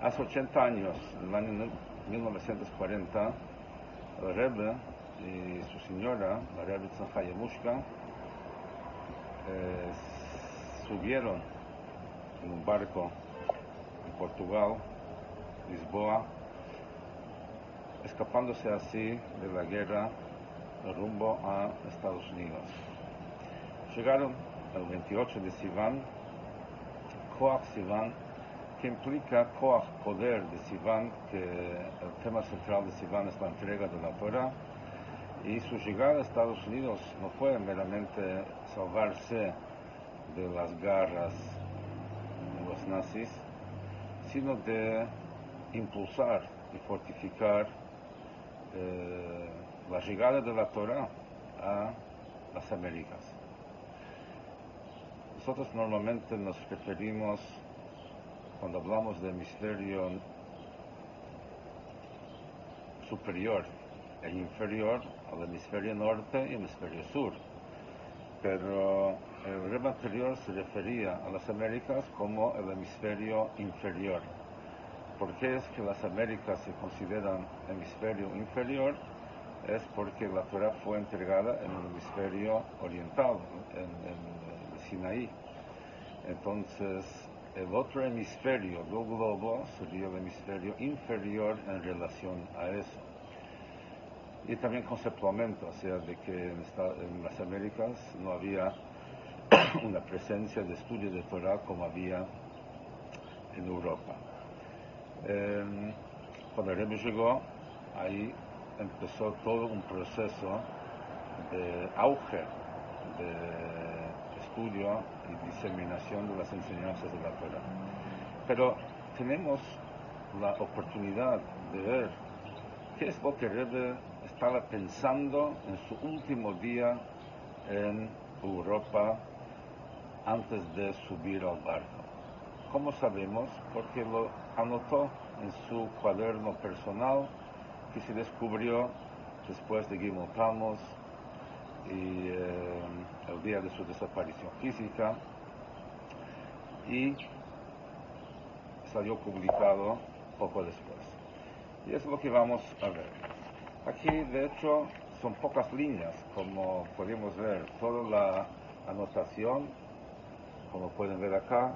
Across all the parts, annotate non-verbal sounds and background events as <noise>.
Hace 80 años, en el año 1940, el Rebbe y su señora, la Rebbe Hayemushka, eh, subieron en un barco en Portugal, Lisboa, escapándose así de la guerra rumbo a Estados Unidos. Llegaron el 28 de Sivan, Koach Sivan, que implica poder de Sivan, que el tema central de Sivan es la entrega de la Torah, y su llegada a Estados Unidos no fue meramente salvarse de las garras de los nazis, sino de impulsar y fortificar eh, la llegada de la Torah a las Américas. Nosotros normalmente nos referimos, cuando hablamos de hemisferio superior e inferior, al hemisferio norte y hemisferio sur. Pero el rema anterior se refería a las Américas como el hemisferio inferior. ¿Por qué es que las Américas se consideran hemisferio inferior? Es porque la Torah fue entregada en el hemisferio oriental, en, en Sinaí. Entonces, el otro hemisferio del globo sería el hemisferio inferior en relación a eso. Y también conceptualmente, o sea, de que en, en las Américas no había <coughs> una presencia de estudio de Torah como había en Europa. Eh, cuando llegó, ahí empezó todo un proceso de auge de estudio y diseminación de las enseñanzas de la Torah. Pero tenemos la oportunidad de ver qué es lo que Rebbe estaba pensando en su último día en Europa antes de subir al barco. ¿Cómo sabemos? Porque lo anotó en su cuaderno personal que se descubrió después de Gimel y eh, el día de su desaparición física y salió publicado poco después. Y es lo que vamos a ver. Aquí, de hecho, son pocas líneas, como podemos ver. Toda la anotación, como pueden ver acá,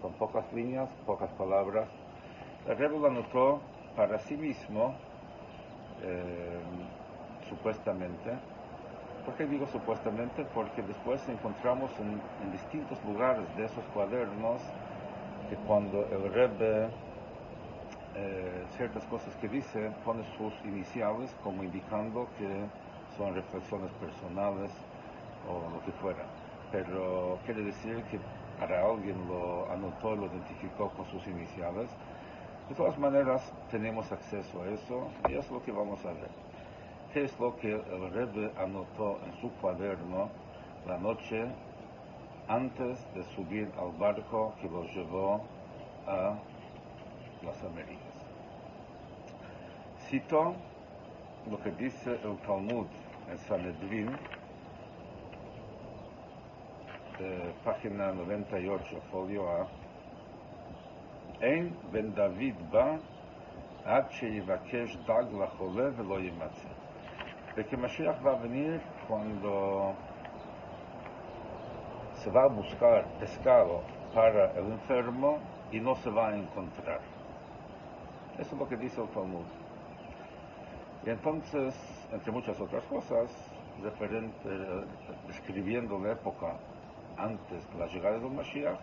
son pocas líneas, pocas palabras. El Rebbe lo anotó para sí mismo, eh, supuestamente. ¿Por qué digo supuestamente? Porque después encontramos en, distintos lugares de esos cuadernos que cuando el Rebbe eh, ciertas cosas que dice pone sus iniciales como indicando que son reflexiones personales o lo que fuera. Pero quiere decir que para alguien lo anotó, lo identificó con sus iniciales. De todas maneras, tenemos acceso a eso y es lo que vamos a ver. ¿Qué es lo que el Rebbe anotó en su cuaderno la noche antes de subir al barco que lo llevó a las Américas? Cito lo que dice el Talmud en Sanedrin, eh, página 98, folio A. En Ben David ba עד שיבקש דג לחולה ולא יימצא. De que Mashiach va a venir cuando se va a buscar pescado para el enfermo y no se va a encontrar. Eso es lo que dice el Talmud. Y entonces, entre muchas otras cosas, referente, describiendo la época antes de la llegada del Mashiach,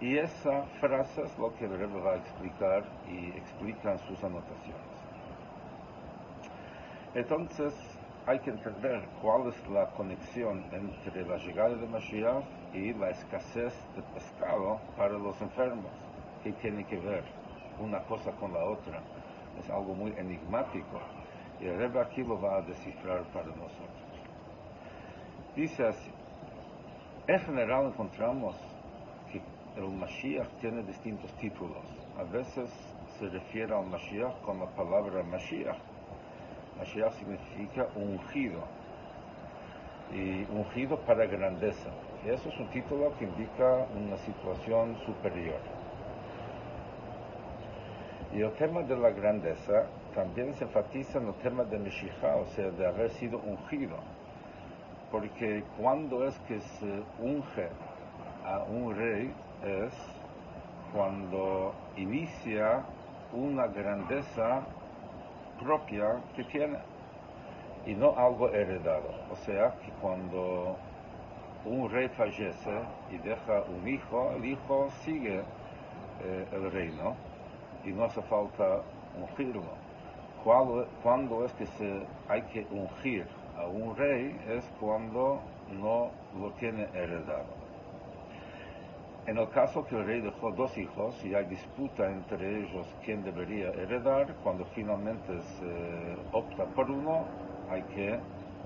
y esa frase es lo que el Rebbe va a explicar y explica en sus anotaciones. Entonces, hay que entender cuál es la conexión entre la llegada de Mashiach y la escasez de pescado para los enfermos. ¿Qué tiene que ver una cosa con la otra? Es algo muy enigmático. Y el Rebbe aquí lo va a descifrar para nosotros. Dice así, en general encontramos que el Mashiach tiene distintos títulos. A veces se refiere al Mashiach con la palabra Mashiach. Mashiach significa ungido. Y ungido para grandeza. Eso es un título que indica una situación superior. Y el tema de la grandeza también se enfatiza en el tema de Meshijá, o sea, de haber sido ungido. Porque cuando es que se unge a un rey es cuando inicia una grandeza propia que tiene y no algo heredado. O sea, que cuando un rey fallece y deja un hijo, el hijo sigue eh, el reino y no hace falta ungirlo. Cuando, cuando es que se hay que ungir a un rey es cuando no lo tiene heredado. En el caso que el rey dejó dos hijos y hay disputa entre ellos quién debería heredar, cuando finalmente se opta por uno, hay que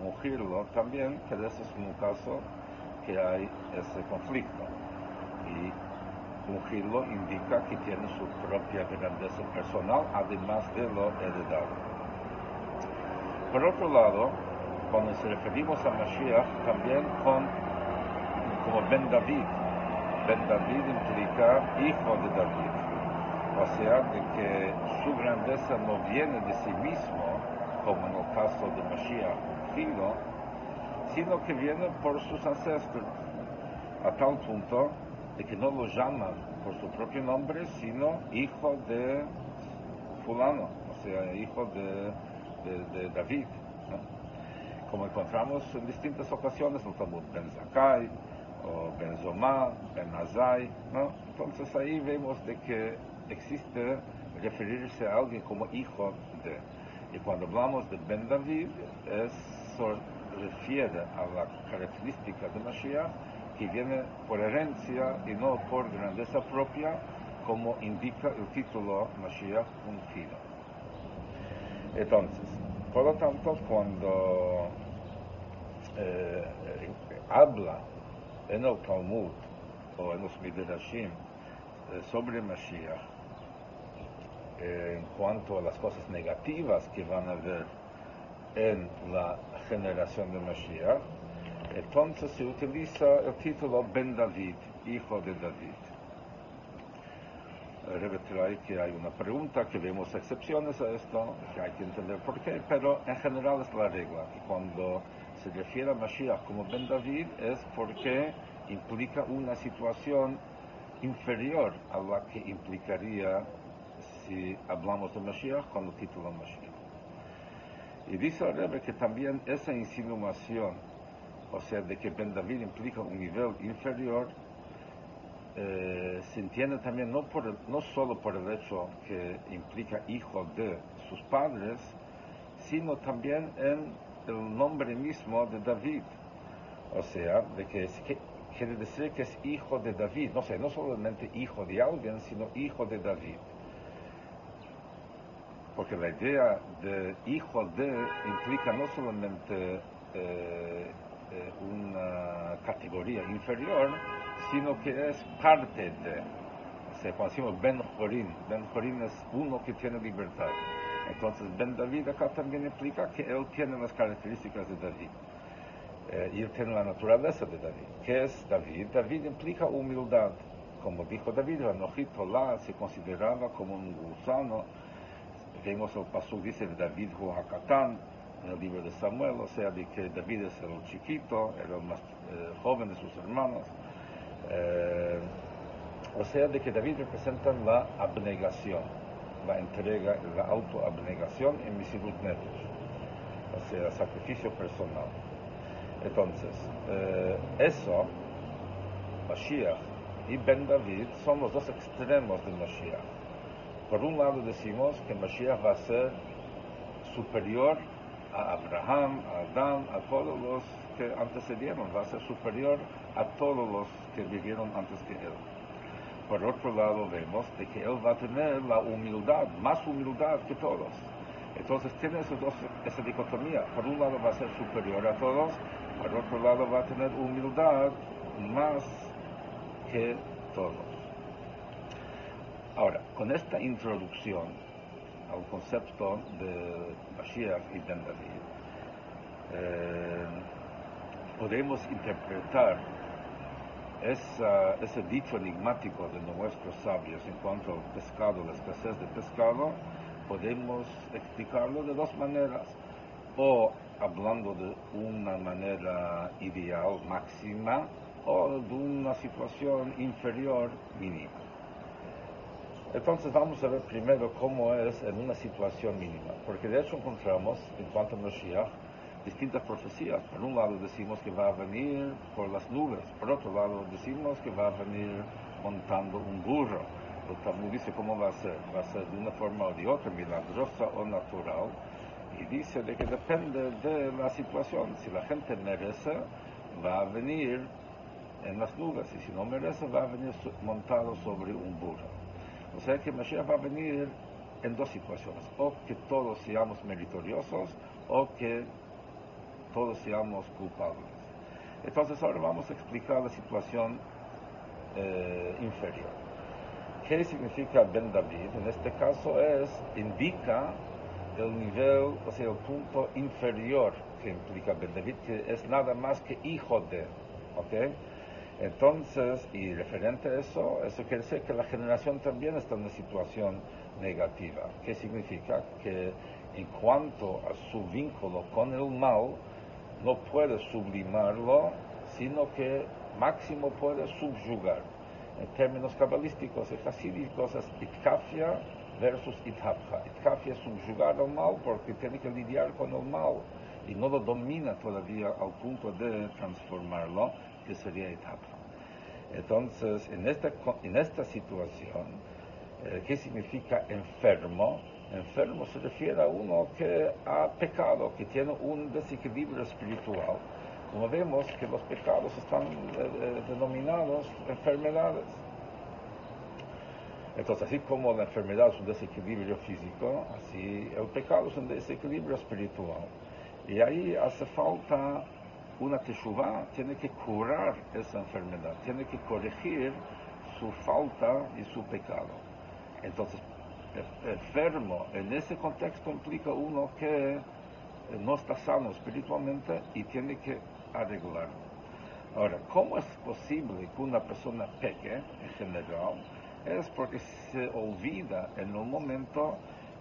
ungirlo también, pero ese es un caso que hay ese conflicto. Y ungirlo indica que tiene su propia grandeza personal, además de lo heredado. Por otro lado, cuando nos referimos a Mashiach, también con, como Ben David, Ben David implica hijo de David, o sea, de que su grandeza no viene de sí mismo, como en el caso de Mashiach ungido, sino que viene por sus ancestros, a tal punto de que no lo llaman por su propio nombre, sino hijo de fulano, o sea, hijo de, David. Como encontramos en distintas ocasiones en el Talmud, Ben Zakai, o Ben Zomá, Ben Azai, ¿no? Entonces ahí vemos de que existe referirse a alguien como hijo de. Y cuando hablamos de Ben David, eso refiere a la característica de Mashiach que viene por herencia y no por grandeza propia, como indica el título Mashiach ungido. Entonces, por lo tanto, cuando eh, habla en el Talmud o en los Midrashim eh, sobre Mashiach, eh, en cuanto a las cosas negativas que van a haber en la generación de Mashiach, entonces se utiliza el título Ben David, hijo de David. Rebbe trae que hay una pregunta, que vemos excepciones a esto, que hay que entender por qué, pero en general es la regla, cuando se refiere a Mashiach como Ben David es porque implica una situación inferior a la que implicaría si hablamos de Mashiach con el título Mashiach. Y dice el Rebbe que también esa insinuación, o sea, de que Ben David implica un nivel inferior, eh, se entiende también no, por no solo por el hecho que implica hijo de sus padres, sino también en el nombre mismo de David. O sea, de que, quiere decir que es hijo de David, no sé, no solamente hijo de alguien, sino hijo de David. Porque la idea de hijo de implica no solamente eh, eh, una categoría inferior, sino que es parte de. O sea, cuando decimos Ben es uno que tiene libertad. Entonces, Ben David acá también implica que él tiene las características de David. Eh, y él tiene la naturaleza de David. ¿Qué es David? David implica humildad. Como dijo David, el nojito la se consideraba como un gusano. Vemos el paso dice David Hakatán en el libro de Samuel, o sea, de que David es el chiquito, era el más eh, joven de sus hermanos. Eh, o sea, de que David representa la abnegación la entrega, la autoabnegación en Misirut Nefesh, o sea, sacrificio personal. Entonces, eh, eso, Mashiach y Ben David son los dos extremos de Mashiach. Por un lado decimos que Mashiach va a ser superior a Abraham, a Adán, a todos los que antecedieron, va a ser superior a todos los que vivieron antes que él. Por otro lado, vemos de que él va a tener la humildad, más humildad que todos. Entonces tiene dos, esa dicotomía. Por un lado va a ser superior a todos, por otro lado va a tener humildad más que todos. Ahora, con esta introducción al concepto de Mashiach y Ben David, eh, podemos interpretar ese dicho enigmático de nuestros sabios en cuanto al pescado, la escasez de pescado, podemos explicarlo de dos maneras. O hablando de una manera ideal máxima o de una situación inferior mínima. Entonces vamos a ver primero cómo es en una situación mínima, porque de hecho encontramos en cuanto a Mashiach distintas profecías. Por un lado decimos que va a venir por las nubes, por otro lado decimos que va a venir montando un burro. El Talmud dice cómo va a ser, va a ser de una forma o de otra, milagrosa o natural, y dice de que depende de la situación. Si la gente merece, va a venir en las nubes, y si no merece, va a venir montado sobre un burro. O sea que Mashiach va a venir en dos situaciones, o que todos seamos meritoriosos, o que todos seamos culpables. Entonces ahora vamos a explicar la situación eh, inferior. ¿Qué significa Ben David? En este caso es, indica el nivel, o sea, el punto inferior que implica Ben David, que es nada más que hijo de, ¿ok? Entonces, y referente a eso, eso quiere decir que la generación también está en una situación negativa. ¿Qué significa? Que en cuanto a su vínculo con el mal, no puede sublimarlo, sino que máximo puede subyugar. En términos cabalísticos y hasídicos es itkafia versus ithapja. Itkafia es subyugar al mal porque tiene que lidiar con el mal y no lo domina todavía al punto de transformarlo, que sería ithapja. Entonces, en esta, en esta situación, eh, ¿qué significa enfermo? Enfermo se refiere a uno que ha pecado, que tiene un desequilibrio espiritual. Como vemos que los pecados están eh, eh, denominados enfermedades. Entonces, así como la enfermedad es un desequilibrio físico, así el pecado es un desequilibrio espiritual. Y ahí hace falta una teshuvah, tiene que curar esa enfermedad, tiene que corregir su falta y su pecado. Entonces, enfermo en ese contexto implica uno que no está sano espiritualmente y tiene que arreglarlo. Ahora, ¿cómo es posible que una persona peque en general? Es porque se olvida en un momento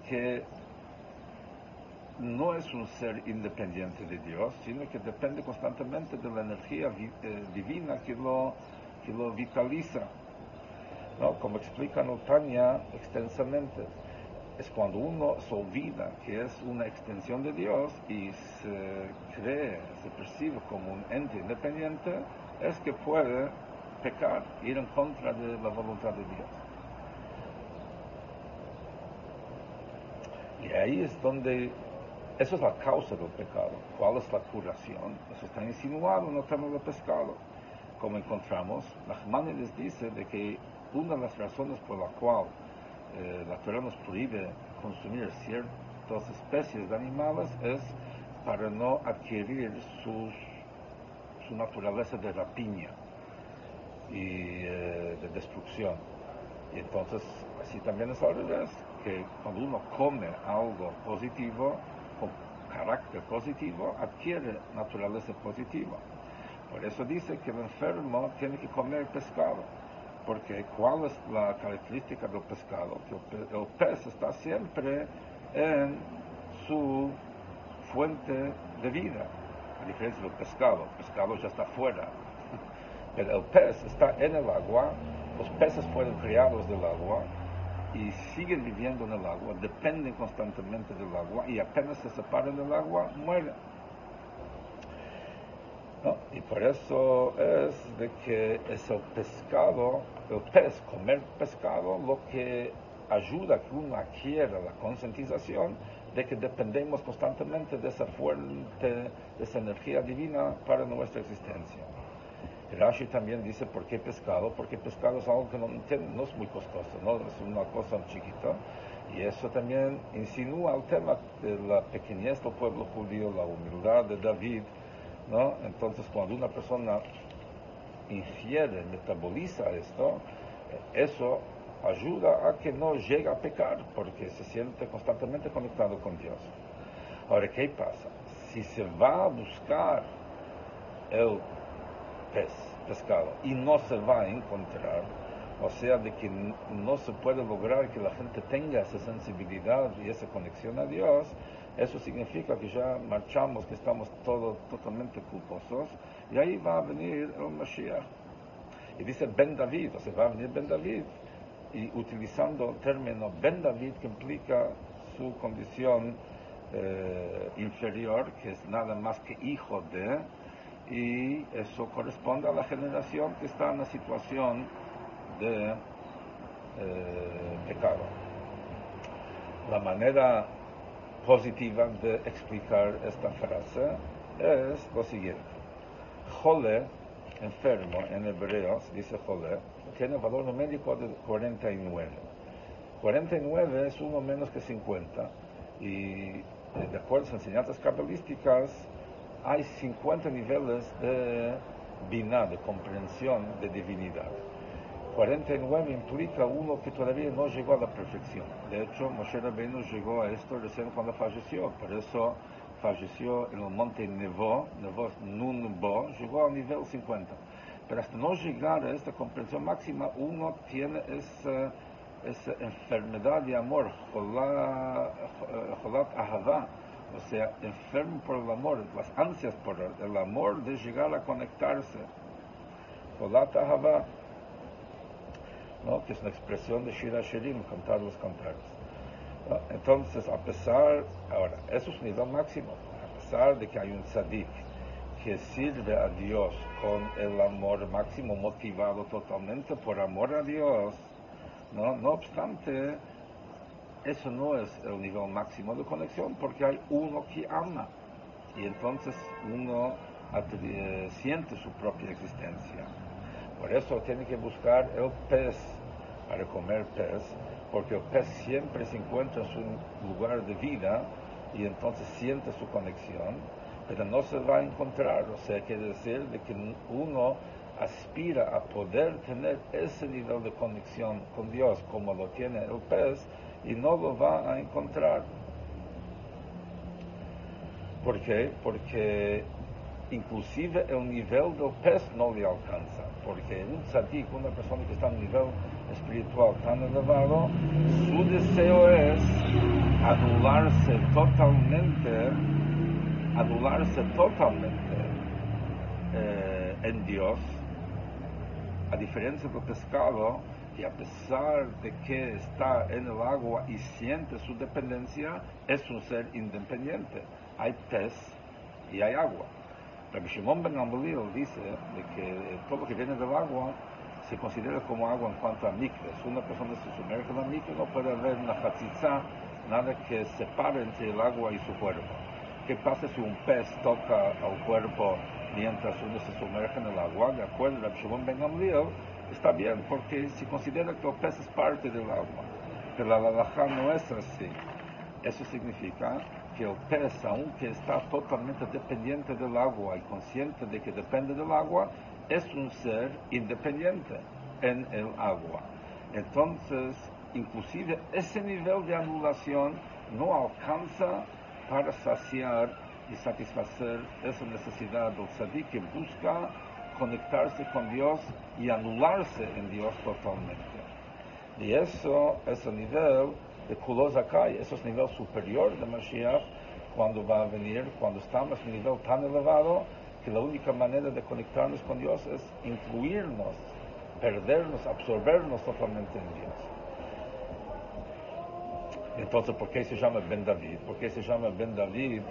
que no es un ser independiente de Dios, sino que depende constantemente de la energía eh, divina que lo, que lo vitaliza como explica Notania extensamente, es cuando uno se olvida que es una extensión de Dios y se cree, se percibe como un ente independiente, es que puede pecar, ir en contra de la voluntad de Dios. Y ahí es donde, eso es la causa del pecado. ¿Cuál es la curación? Eso está insinuado en el tema del pescado. Como encontramos, les dice de que una de las razones por la cual eh, la Torah nos prohíbe consumir ciertas especies de animales es para no adquirir su naturaleza de rapiña y eh, de destrucción. Y entonces, así también es al revés, que cuando uno come algo positivo, con carácter positivo, adquiere naturaleza positiva. Por eso dice que el enfermo tiene que comer pescado porque ¿cuál es la característica del pescado? Que el, pez está siempre en su fuente de vida, a diferencia del pescado. El pescado ya está fuera. <laughs> Pero el pez está en el agua, los peces fueron criados del agua y siguen viviendo en el agua, dependen constantemente del agua y apenas se separan del agua, mueren. Y por eso es de que es el pescado, el pez, comer pescado, lo que ayuda a que uno adquiera la concientización de que dependemos constantemente de esa fuente, de esa energía divina para nuestra existencia. Rashi también dice, ¿por qué pescado? Porque pescado es algo que no, no es muy costoso, ¿no? es una cosa chiquita. Y eso también insinúa el tema de la pequeñez del pueblo judío, la humildad de David, ¿no? Entonces, cuando una persona infiere, metaboliza esto, eso ayuda a que no llegue a pecar, porque se siente constantemente conectado con Dios. Ahora, ¿qué pasa? Si se va a buscar el pez pescado y no se va a encontrar, o sea, de que no se puede lograr que la gente tenga esa sensibilidad y esa conexión a Dios, eso significa que ya marchamos, que estamos todos totalmente culposos, y ahí va a venir el Mashiach. Y dice Ben David, o sea, va a venir Ben David, y utilizando el término Ben David, que implica su condición eh, inferior, que es nada más que hijo de, y eso corresponde a la generación que está en la situación de eh, pecado. La manera positiva de explicar esta frase es lo siguiente. Jole, enfermo en hebreo, se dice jole, tiene valor numérico de 49. 49 es uno menos que 50 y eh, de acuerdo a las enseñanzas cabalísticas hay 50 niveles de biná, de comprensión de divinidad. 49 implica uno que todavía no llegó a la perfección. De hecho, Moshe Rabbeinu llegó a esto recién cuando falleció, por eso falleció en el monte Nevo, Nevo Nunbo, llegó al nivel 50. Pero hasta no llegar a esta comprensión máxima, uno tiene esa, esa enfermedad de amor, Jolat Ahava, o sea, enfermo por el amor, las ansias por el amor de llegar a conectarse. Jolat Ahava que es una expresión de Shira Shirim, cantar los cantares. Entonces, a pesar, ahora, eso es un nivel máximo, a pesar de que hay un tzadik que sirve a Dios con el amor máximo, motivado totalmente por amor a Dios, no, no obstante, eso no es el nivel máximo de conexión, porque hay uno que ama, y entonces uno eh, siente su propia existencia. Por eso tiene que buscar el pez para comer pez, porque el pez siempre se encuentra en su lugar de vida y entonces siente su conexión, pero no se va a encontrar. O sea, quiere decir de que uno aspira a poder tener ese nivel de conexión con Dios como lo tiene el pez y no lo va a encontrar. ¿Por qué? Porque inclusive el nivel del pez no le alcanza, porque un tzadik, una persona que está en un nivel espiritual tan elevado, su deseo es anularse totalmente, anularse totalmente eh, en Dios, a diferencia del pescado, que a pesar de que está en el agua y siente su dependencia, es un ser independiente. Hay pez y hay agua. Rabbi Shimon Ben Gamaliel dice de que todo lo que viene del agua se considera como agua en cuanto a mikve. Si una persona se sumerge en la mikve, no puede haber una hatzitza, nada que separe entre el agua y su cuerpo. ¿Qué pasa si un pez toca al cuerpo mientras uno se sumerge en el agua? De acuerdo a Shimon Ben Gamaliel, está bien, porque se considera que el pez es parte del agua. Pero la halajá no es así. Eso significa que el pez, aunque está totalmente dependiente del agua y consciente de que depende del agua, es un ser independiente en el agua. Entonces, inclusive ese nivel de anulación no alcanza para saciar y satisfacer esa necesidad del sadí que busca conectarse con Dios y anularse en Dios totalmente. Y eso es el nivel de Kulozakai, eso es el nivel superior de Mashiach, cuando va a venir, cuando estamos en un nivel tan elevado, que la única manera de conectarnos con Dios es incluirnos, perdernos, absorbernos totalmente en Dios. Entonces, ¿por qué se llama Ben David? ¿Por qué se llama Ben David,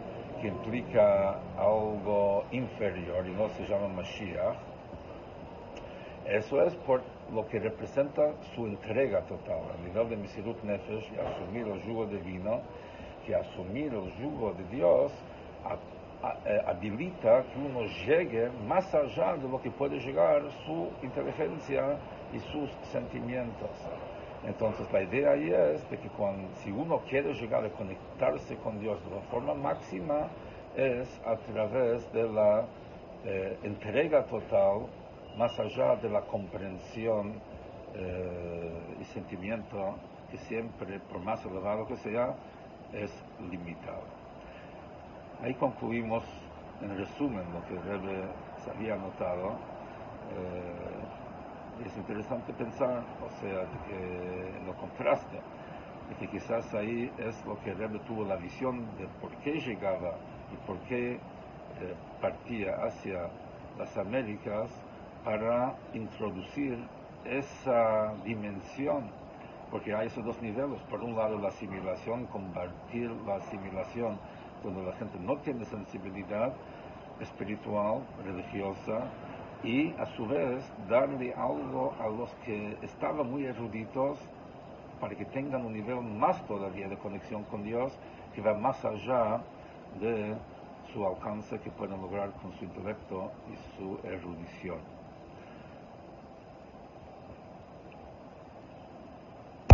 que implica algo inferior y no se llama Mashiach? Eso es por lo que representa su entrega total, a nivel de Misirut Nefesh y asumir el yugo divino, que asumir el yugo de Dios eh, habilita que uno llegue más allá de lo que puede llegar su inteligencia y sus sentimientos. Entonces la idea ahí es de que cuando, si uno quiere llegar a conectarse con Dios de la forma máxima, es a través de la eh, entrega total, más allá de la comprensión eh, y sentimiento que siempre, por más elevado que sea, es limitado. Ahí concluimos, en resumen, lo que Rebe se había notado. Eh, es interesante pensar, o sea, lo contraste, y que quizás ahí es lo que Rebbe tuvo la visión de por qué llegaba y por qué eh, partía hacia las Américas para introducir esa dimensión, porque hay esos dos niveles, por un lado la asimilación, combatir la asimilación cuando la gente no tiene sensibilidad espiritual, religiosa, y a su vez darle algo a los que estaban muy eruditos para que tengan un nivel más todavía de conexión con Dios que va más allá de su alcance que pueden lograr con su intelecto y su erudición.